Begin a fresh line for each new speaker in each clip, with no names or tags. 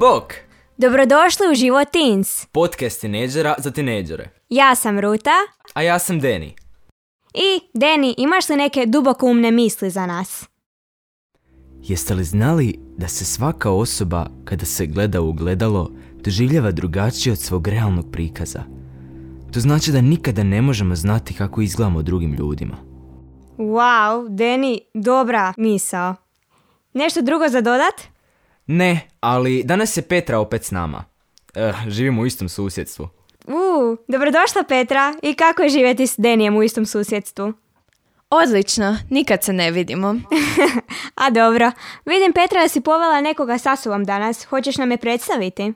Bok!
Dobrodošli u Život Teens.
Podcast tineđera za tineđere.
Ja sam Ruta
A ja sam Deni.
i Deni, imaš li neke duboko umne misli za nas?
Jeste li znali da se svaka osoba kada se gleda u gledalo doživljava drugačije od svog realnog prikaza? To znači da nikada ne možemo znati kako izgledamo drugim ljudima.
Wow, Deni, dobra misao. Nešto drugo za dodat?
Ne, ali danas je Petra opet s nama. Eh, živimo u istom susjedstvu.
U, dobrodošla Petra. I kako je živjeti s Denijem u istom susjedstvu?
Odlično, nikad se ne vidimo.
A dobro, vidim Petra da si povela nekoga sa sobom danas. Hoćeš nam je predstaviti?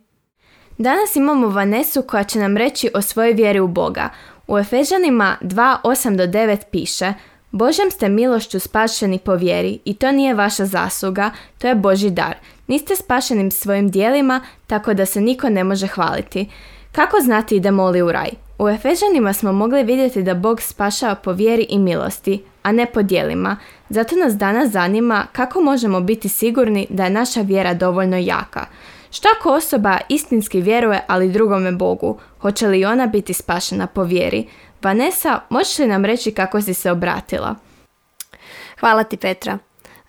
Danas imamo Vanesu koja će nam reći o svojoj vjeri u Boga. U Efežanima 2.8 do 9 piše Božem ste milošću spašeni po vjeri i to nije vaša zasluga, to je Boži dar. Niste spašeni svojim dijelima, tako da se niko ne može hvaliti. Kako znati idemo li u raj? U Efežanima smo mogli vidjeti da Bog spašava po vjeri i milosti, a ne po dijelima. Zato nas danas zanima kako možemo biti sigurni da je naša vjera dovoljno jaka. Što ako osoba istinski vjeruje, ali drugome Bogu? Hoće li ona biti spašena po vjeri? Vanessa, možeš li nam reći kako si se obratila?
Hvala ti Petra.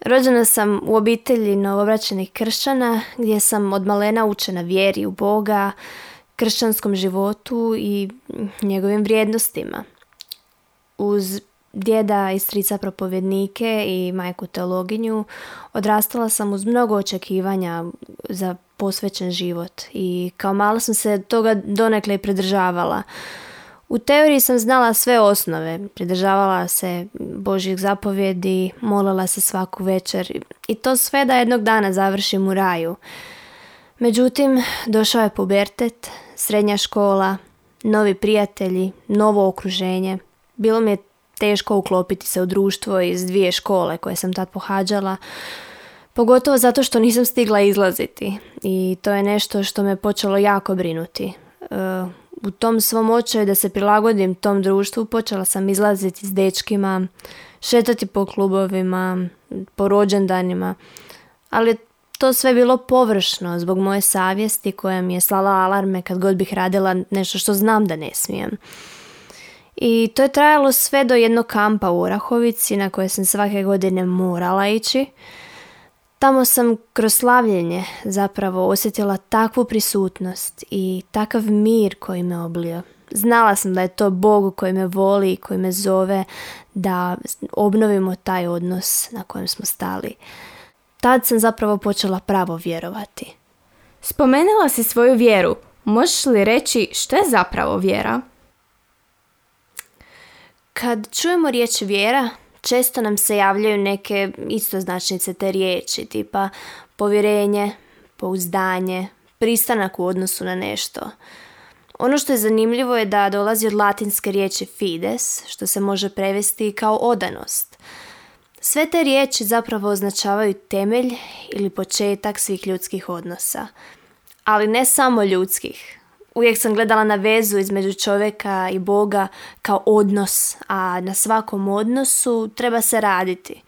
Rođena sam u obitelji novobraćenih kršćana gdje sam od malena učena vjeri u Boga, kršćanskom životu i njegovim vrijednostima. Uz djeda i strica propovjednike i majku teologinju odrastala sam uz mnogo očekivanja za posvećen život i kao mala sam se toga donekle i pridržavala. U teoriji sam znala sve osnove, pridržavala se Božjih zapovjedi, molila se svaku večer i to sve da jednog dana završim u raju. Međutim, došao je pubertet, srednja škola, novi prijatelji, novo okruženje. Bilo mi je teško uklopiti se u društvo iz dvije škole koje sam tad pohađala, pogotovo zato što nisam stigla izlaziti i to je nešto što me počelo jako brinuti. E, u tom svom očaju da se prilagodim tom društvu počela sam izlaziti s dečkima, šetati po klubovima, po rođendanima, ali to sve bilo površno zbog moje savjesti koja mi je slala alarme kad god bih radila nešto što znam da ne smijem. I to je trajalo sve do jednog kampa u Orahovici na koje sam svake godine morala ići. Tamo sam kroz slavljenje zapravo osjetila takvu prisutnost i takav mir koji me oblio. Znala sam da je to Bog koji me voli i koji me zove da obnovimo taj odnos na kojem smo stali. Tad sam zapravo počela pravo vjerovati.
Spomenula si svoju vjeru. Možeš li reći što je zapravo vjera?
Kad čujemo riječ vjera, često nam se javljaju neke istoznačnice te riječi, tipa povjerenje, pouzdanje, pristanak u odnosu na nešto. Ono što je zanimljivo je da dolazi od latinske riječi fides, što se može prevesti kao odanost. Sve te riječi zapravo označavaju temelj ili početak svih ljudskih odnosa. Ali ne samo ljudskih, uvijek sam gledala na vezu između čovjeka i Boga kao odnos, a na svakom odnosu treba se raditi.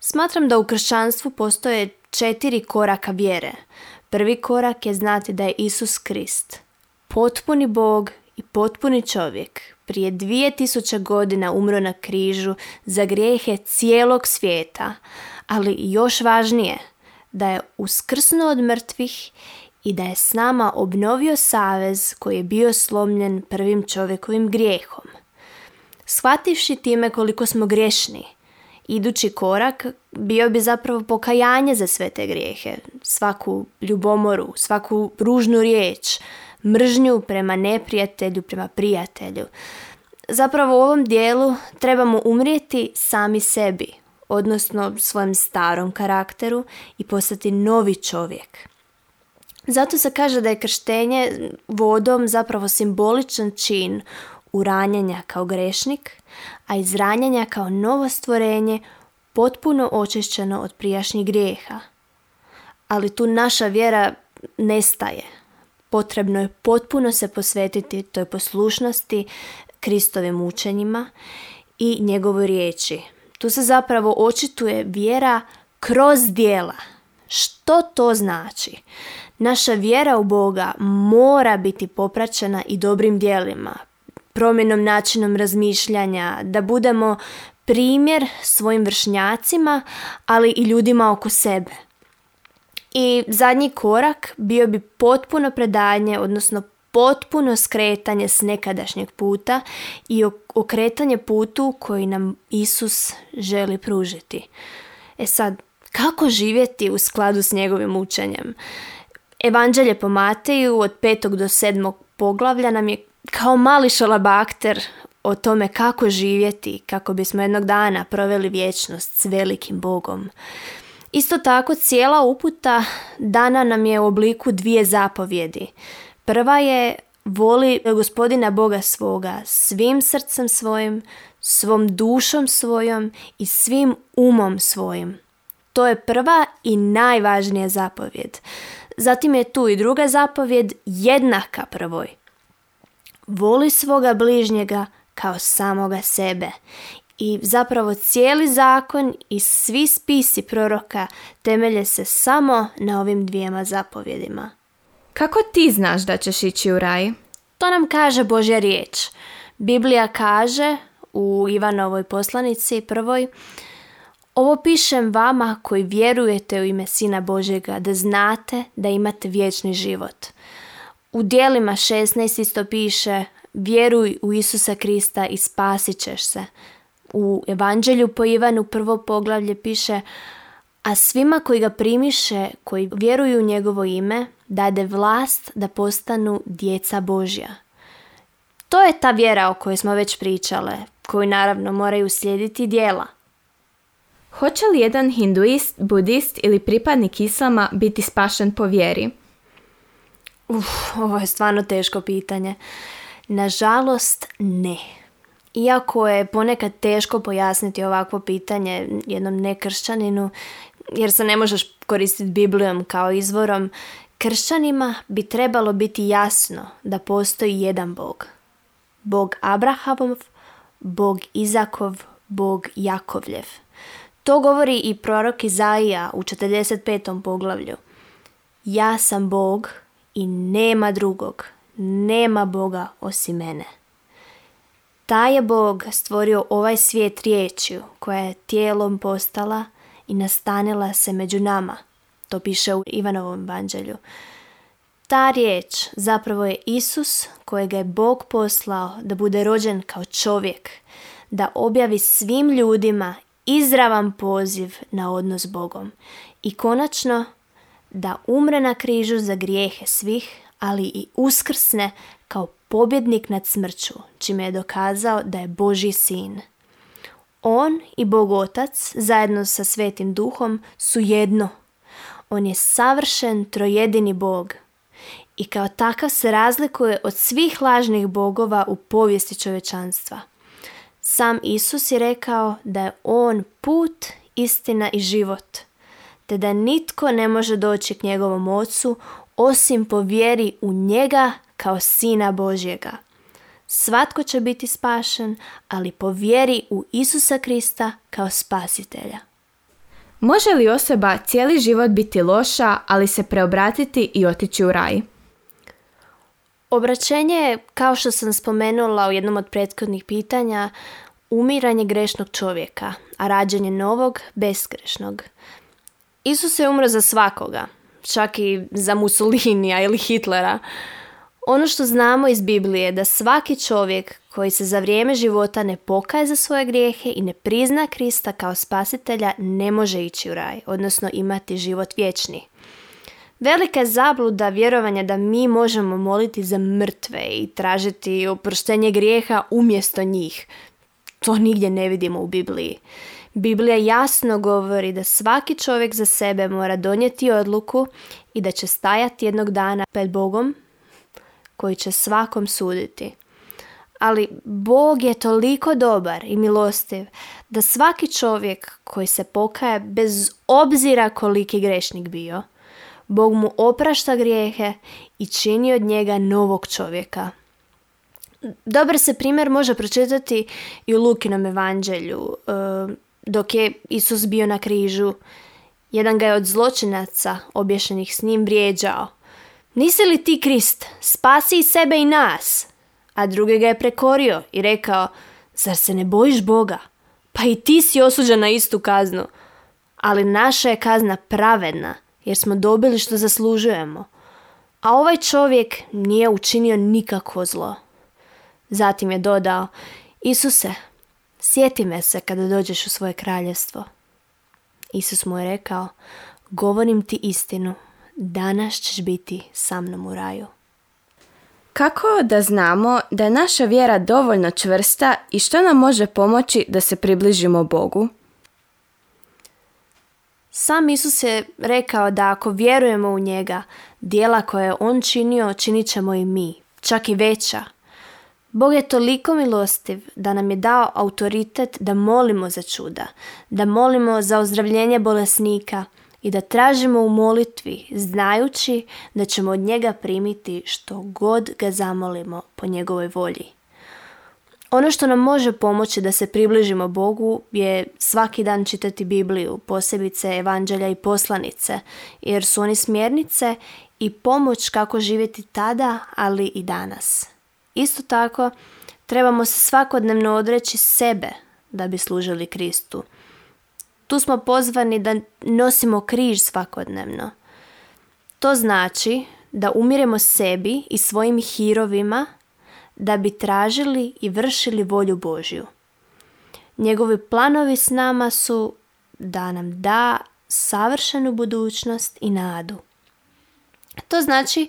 Smatram da u kršćanstvu postoje četiri koraka vjere. Prvi korak je znati da je Isus Krist, potpuni Bog i potpuni čovjek, prije dvije tisuće godina umro na križu za grijehe cijelog svijeta, ali još važnije, da je uskrsnuo od mrtvih i da je s nama obnovio savez koji je bio slomljen prvim čovjekovim grijehom. Shvativši time koliko smo grešni, idući korak bio bi zapravo pokajanje za sve te grijehe, svaku ljubomoru, svaku ružnu riječ, mržnju prema neprijatelju, prema prijatelju. Zapravo u ovom dijelu trebamo umrijeti sami sebi, odnosno svojem starom karakteru i postati novi čovjek. Zato se kaže da je krštenje vodom zapravo simboličan čin uranjanja kao grešnik, a iz ranjanja kao novo stvorenje potpuno očišćeno od prijašnjih grijeha. Ali tu naša vjera nestaje. Potrebno je potpuno se posvetiti toj poslušnosti Kristovim učenjima i njegovoj riječi. Tu se zapravo očituje vjera kroz dijela, Što to znači? Naša vjera u Boga mora biti popraćena i dobrim dijelima, promjenom načinom razmišljanja, da budemo primjer svojim vršnjacima, ali i ljudima oko sebe. I zadnji korak bio bi potpuno predanje, odnosno potpuno skretanje s nekadašnjeg puta i okretanje putu koji nam Isus želi pružiti. E sad, kako živjeti u skladu s njegovim učenjem? Evanđelje po Mateju od petog do sedmog poglavlja nam je kao mali šalabakter o tome kako živjeti kako bismo jednog dana proveli vječnost s velikim Bogom. Isto tako cijela uputa dana nam je u obliku dvije zapovjedi. Prva je voli gospodina Boga svoga svim srcem svojim, svom dušom svojom i svim umom svojim. To je prva i najvažnija zapovjed. Zatim je tu i druga zapovjed jednaka prvoj. Voli svoga bližnjega kao samoga sebe. I zapravo cijeli zakon i svi spisi proroka temelje se samo na ovim dvijema zapovjedima.
Kako ti znaš da ćeš ići u raj?
To nam kaže Božja riječ. Biblija kaže u Ivanovoj poslanici prvoj ovo pišem vama koji vjerujete u ime Sina Božjega da znate da imate vječni život. U dijelima 16 isto piše vjeruj u Isusa Krista i spasit ćeš se. U Evanđelju po Ivanu prvo poglavlje piše a svima koji ga primiše, koji vjeruju u njegovo ime, dade vlast da postanu djeca Božja. To je ta vjera o kojoj smo već pričale, koju naravno moraju slijediti dijela.
Hoće li jedan hinduist, budist ili pripadnik islama biti spašen po vjeri?
Uf, ovo je stvarno teško pitanje. Nažalost, ne. Iako je ponekad teško pojasniti ovakvo pitanje jednom nekršćaninu, jer se ne možeš koristiti Biblijom kao izvorom, kršćanima bi trebalo biti jasno da postoji jedan Bog. Bog Abrahamov, Bog Izakov, Bog Jakovljev. To govori i prorok Izaija u 45. poglavlju. Ja sam Bog i nema drugog, nema Boga osim mene. Taj je Bog stvorio ovaj svijet riječju koja je tijelom postala i nastanila se među nama. To piše u Ivanovom evanđelju. Ta riječ zapravo je Isus kojega je Bog poslao da bude rođen kao čovjek, da objavi svim ljudima izravan poziv na odnos s Bogom i konačno da umre na križu za grijehe svih, ali i uskrsne kao pobjednik nad smrću, čime je dokazao da je Boži sin. On i Bog Otac, zajedno sa Svetim Duhom, su jedno. On je savršen trojedini Bog i kao takav se razlikuje od svih lažnih bogova u povijesti čovječanstva. Sam Isus je rekao da je On put, istina i život, te da nitko ne može doći k njegovom ocu osim po vjeri u njega kao Sina Božjega. Svatko će biti spašen, ali po vjeri u Isusa Krista kao spasitelja.
Može li osoba cijeli život biti loša, ali se preobratiti i otići u raj?
Obraćenje je, kao što sam spomenula u jednom od prethodnih pitanja, umiranje grešnog čovjeka, a rađanje novog, besgrešnog. Isus je umro za svakoga, čak i za Mussolinija ili Hitlera. Ono što znamo iz Biblije je da svaki čovjek koji se za vrijeme života ne pokaje za svoje grijehe i ne prizna Krista kao spasitelja ne može ići u raj, odnosno imati život vječni. Velika je zabluda vjerovanja da mi možemo moliti za mrtve i tražiti oproštenje grijeha umjesto njih. To nigdje ne vidimo u Bibliji. Biblija jasno govori da svaki čovjek za sebe mora donijeti odluku i da će stajati jednog dana pred Bogom koji će svakom suditi. Ali Bog je toliko dobar i milostiv da svaki čovjek koji se pokaje bez obzira koliki grešnik bio, Bog mu oprašta grijehe i čini od njega novog čovjeka. Dobar se primjer može pročitati i u Lukinom evanđelju, e, dok je Isus bio na križu Jedan ga je od zločinaca obješenih s njim vrijeđao. Nisi li ti Krist? Spasi i sebe i nas. A drugi ga je prekorio i rekao, zar se ne bojiš Boga? Pa i ti si osuđen na istu kaznu. Ali naša je kazna pravedna, jer smo dobili što zaslužujemo. A ovaj čovjek nije učinio nikakvo zlo. Zatim je dodao, Isuse, sjeti me se kada dođeš u svoje kraljevstvo. Isus mu je rekao, govorim ti istinu, danas ćeš biti sa mnom u raju.
Kako da znamo da je naša vjera dovoljno čvrsta i što nam može pomoći da se približimo Bogu?
Sam Isus je rekao da ako vjerujemo u njega, dijela koje je on činio, činit ćemo i mi, čak i veća. Bog je toliko milostiv da nam je dao autoritet da molimo za čuda, da molimo za ozdravljenje bolesnika i da tražimo u molitvi, znajući da ćemo od njega primiti što god ga zamolimo po njegovoj volji. Ono što nam može pomoći da se približimo Bogu je svaki dan čitati Bibliju, posebice evanđelja i poslanice, jer su oni smjernice i pomoć kako živjeti tada, ali i danas. Isto tako, trebamo se svakodnevno odreći sebe da bi služili Kristu. Tu smo pozvani da nosimo križ svakodnevno. To znači da umiremo sebi i svojim hirovima da bi tražili i vršili volju Božju. Njegovi planovi s nama su da nam da savršenu budućnost i nadu. To znači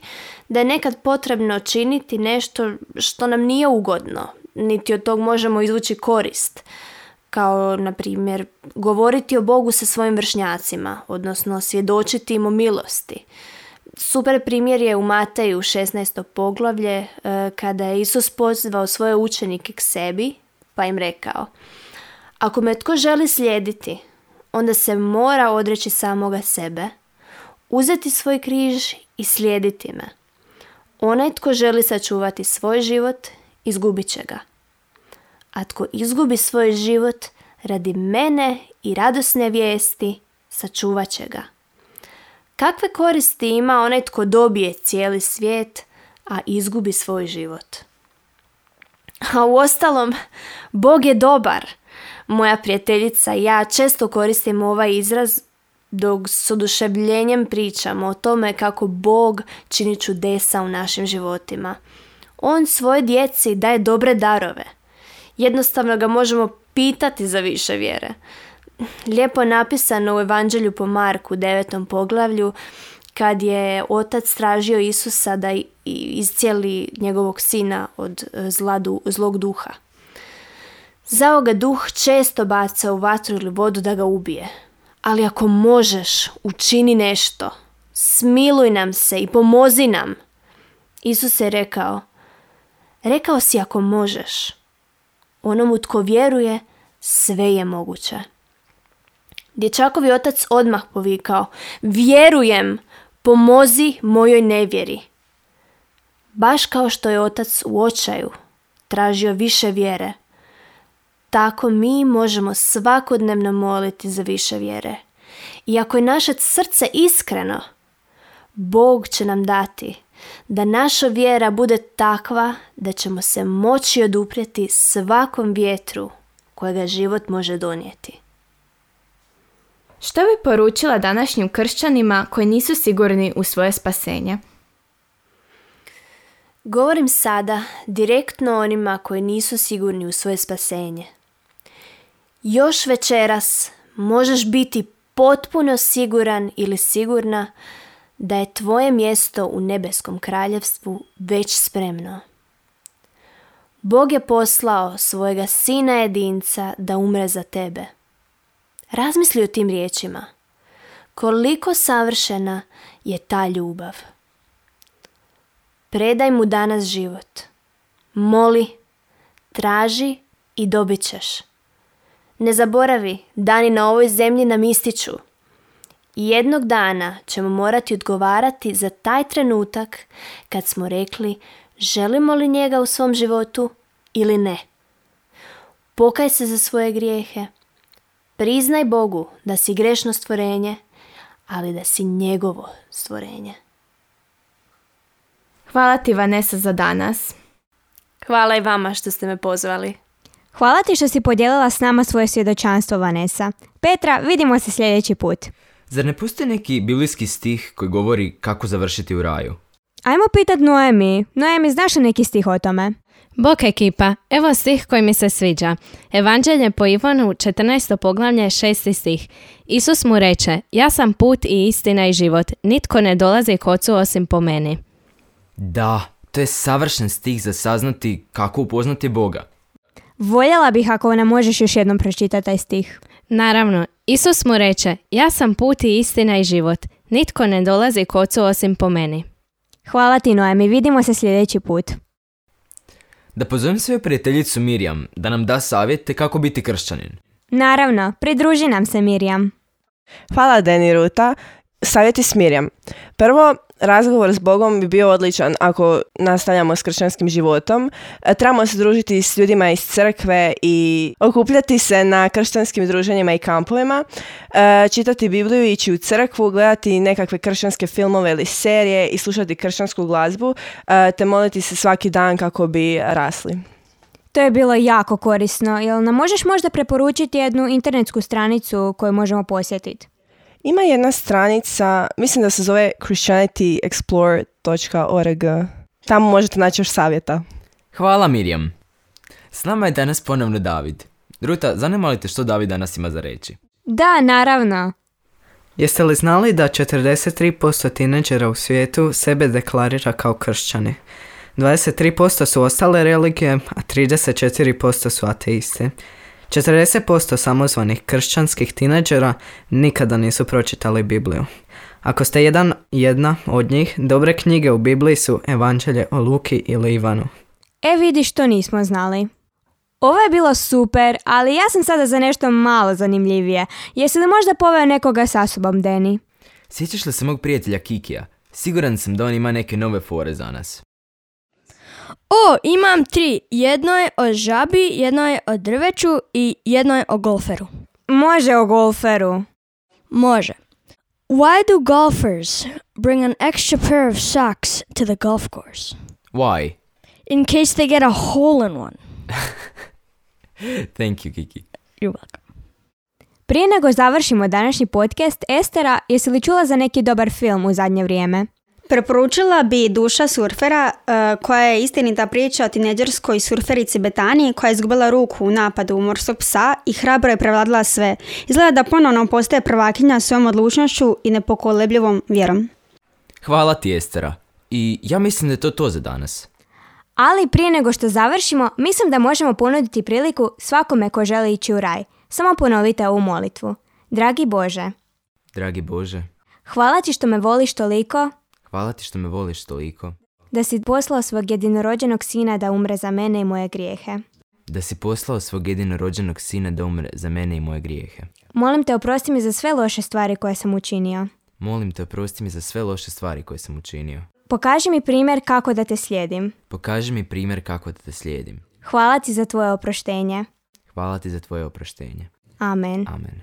da je nekad potrebno činiti nešto što nam nije ugodno, niti od tog možemo izvući korist, kao na primjer govoriti o Bogu sa svojim vršnjacima, odnosno svjedočiti im o milosti. Super primjer je u Mateju 16. poglavlje e, kada je Isus pozvao svoje učenike k sebi pa im rekao Ako me tko želi slijediti, onda se mora odreći samoga sebe, uzeti svoj križ i slijediti me. Onaj tko želi sačuvati svoj život, izgubit će ga. A tko izgubi svoj život radi mene i radosne vijesti, sačuvat će ga. Kakve koristi ima onaj tko dobije cijeli svijet, a izgubi svoj život? A u ostalom, Bog je dobar. Moja prijateljica i ja često koristim ovaj izraz dok s oduševljenjem pričamo o tome kako Bog čini čudesa u našim životima. On svoje djeci daje dobre darove. Jednostavno ga možemo pitati za više vjere. Lijepo je napisano u Evanđelju po Marku, devetom poglavlju, kad je otac tražio Isusa da iscijeli njegovog sina od e, zlog duha. Zao ga duh često baca u vatru ili vodu da ga ubije. Ali ako možeš, učini nešto. Smiluj nam se i pomozi nam. Isus je rekao, rekao si ako možeš. Onomu tko vjeruje, sve je moguće. Dječakovi otac odmah povikao, vjerujem, pomozi mojoj nevjeri. Baš kao što je otac u očaju tražio više vjere, tako mi možemo svakodnevno moliti za više vjere. I ako je naše srce iskreno, Bog će nam dati da naša vjera bude takva da ćemo se moći oduprijeti svakom vjetru kojega život može donijeti.
Što bi poručila današnjim kršćanima koji nisu sigurni u svoje spasenje?
Govorim sada direktno onima koji nisu sigurni u svoje spasenje. Još večeras možeš biti potpuno siguran ili sigurna da je tvoje mjesto u nebeskom kraljevstvu već spremno. Bog je poslao svojega sina jedinca da umre za tebe. Razmisli o tim riječima. Koliko savršena je ta ljubav. Predaj mu danas život. Moli, traži i dobit ćeš. Ne zaboravi, dani na ovoj zemlji nam ističu. Jednog dana ćemo morati odgovarati za taj trenutak kad smo rekli želimo li njega u svom životu ili ne. Pokaj se za svoje grijehe. Priznaj Bogu da si grešno stvorenje, ali da si njegovo stvorenje.
Hvala ti Vanessa za danas.
Hvala i vama što ste me pozvali.
Hvala ti što si podijelila s nama svoje svjedočanstvo, Vanessa. Petra, vidimo se sljedeći put.
Zar ne postoji neki biblijski stih koji govori kako završiti u raju?
Ajmo pitat Noemi. Noemi, znaš li neki stih o tome?
Bok ekipa, evo stih koji mi se sviđa. Evanđelje po Ivanu 14. poglavlje 6. stih. Isus mu reče, ja sam put i istina i život. Nitko ne dolazi k ocu osim po meni.
Da, to je savršen stih za saznati kako upoznati Boga.
Voljela bih ako nam možeš još jednom pročitati taj stih.
Naravno, Isus mu reče, ja sam put i istina i život. Nitko ne dolazi k ocu osim po meni.
Hvala ti, Noemi. Vidimo se sljedeći put.
Da pozovem svoju prijateljicu Mirjam da nam da savjete kako biti kršćanin.
Naravno, pridruži nam se, Mirjam.
Hvala Deni Ruta. Savjeti s Mirjam. Prvo, razgovor s Bogom bi bio odličan ako nastavljamo s kršćanskim životom. E, Trebamo se družiti s ljudima iz crkve i okupljati se na kršćanskim druženjima i kampovima, e, čitati Bibliju, ići u crkvu, gledati nekakve kršćanske filmove ili serije i slušati kršćansku glazbu, e, te moliti se svaki dan kako bi rasli.
To je bilo jako korisno. Jel nam možeš možda preporučiti jednu internetsku stranicu koju možemo posjetiti?
Ima jedna stranica, mislim da se zove christianityexplore.org. Tamo možete naći još savjeta.
Hvala Mirjam. S nama je danas ponovno David. Ruta, zanima li te što David danas ima za reći?
Da, naravno.
Jeste li znali da 43% tineđera u svijetu sebe deklarira kao kršćani? 23% su ostale religije, a 34% su ateisti. 40% samozvanih kršćanskih tineđera nikada nisu pročitali Bibliju. Ako ste jedan, jedna od njih, dobre knjige u Bibliji su Evanđelje o Luki ili Ivanu.
E vidi što nismo znali. Ovo je bilo super, ali ja sam sada za nešto malo zanimljivije. Jesi li možda poveo nekoga sa sobom, Deni?
Sjećaš li se mog prijatelja Kikija? Siguran sam da on ima neke nove fore za nas.
O, imam tri. Jedno je o žabi, jedno je o drveću i jedno je o golferu.
Može o golferu.
Može. Why do golfers bring an extra pair of socks to the golf course?
Why?
In case they get a hole in one.
Thank you, Kiki.
You're welcome.
Prije nego završimo današnji podcast, Estera, jesi li čula za neki dobar film u zadnje vrijeme?
Preporučila bi Duša surfera, e, koja je istinita priča o tineđerskoj surferici Betani koja je izgubila ruku u napadu morskog psa i hrabro je prevladala sve. Izgleda da ponovno postaje prvakinja svojom odlučnošću i nepokolebljivom vjerom.
Hvala ti, Estera. I ja mislim da je to to za danas.
Ali prije nego što završimo, mislim da možemo ponuditi priliku svakome ko želi ići u raj. Samo ponovite ovu molitvu. Dragi Bože,
Dragi Bože,
hvala ti što me voliš toliko
hvala ti što me voliš toliko,
da si poslao svog jedinorođenog sina da umre za mene i moje grijehe.
da si poslao svog jedinorođenog sina da umre za mene i moje grijehe.
Molim te oprosti mi za sve loše stvari koje sam učinio.
Molim te, oprosti mi za sve loše stvari koje sam učinio.
Pokaži mi primjer kako da te slijedim.
Pokaži mi primjer kako da te slijedim.
Hvala ti za tvoje oproštenje.
Hvala ti za tvoje oproštenje.
Amen.
Amen.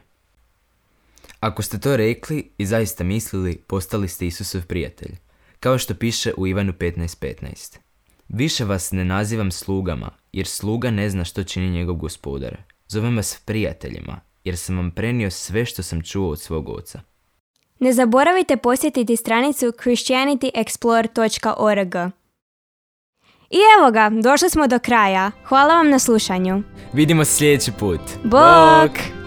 Ako ste to rekli i zaista mislili, postali ste Isusov prijatelj. Kao što piše u Ivanu 15.15. Više vas ne nazivam slugama, jer sluga ne zna što čini njegov gospodar. Zovem vas prijateljima, jer sam vam prenio sve što sam čuo od svog oca.
Ne zaboravite posjetiti stranicu christianityexplore.org. I evo ga, došli smo do kraja. Hvala vam na slušanju.
Vidimo se sljedeći put.
Bok!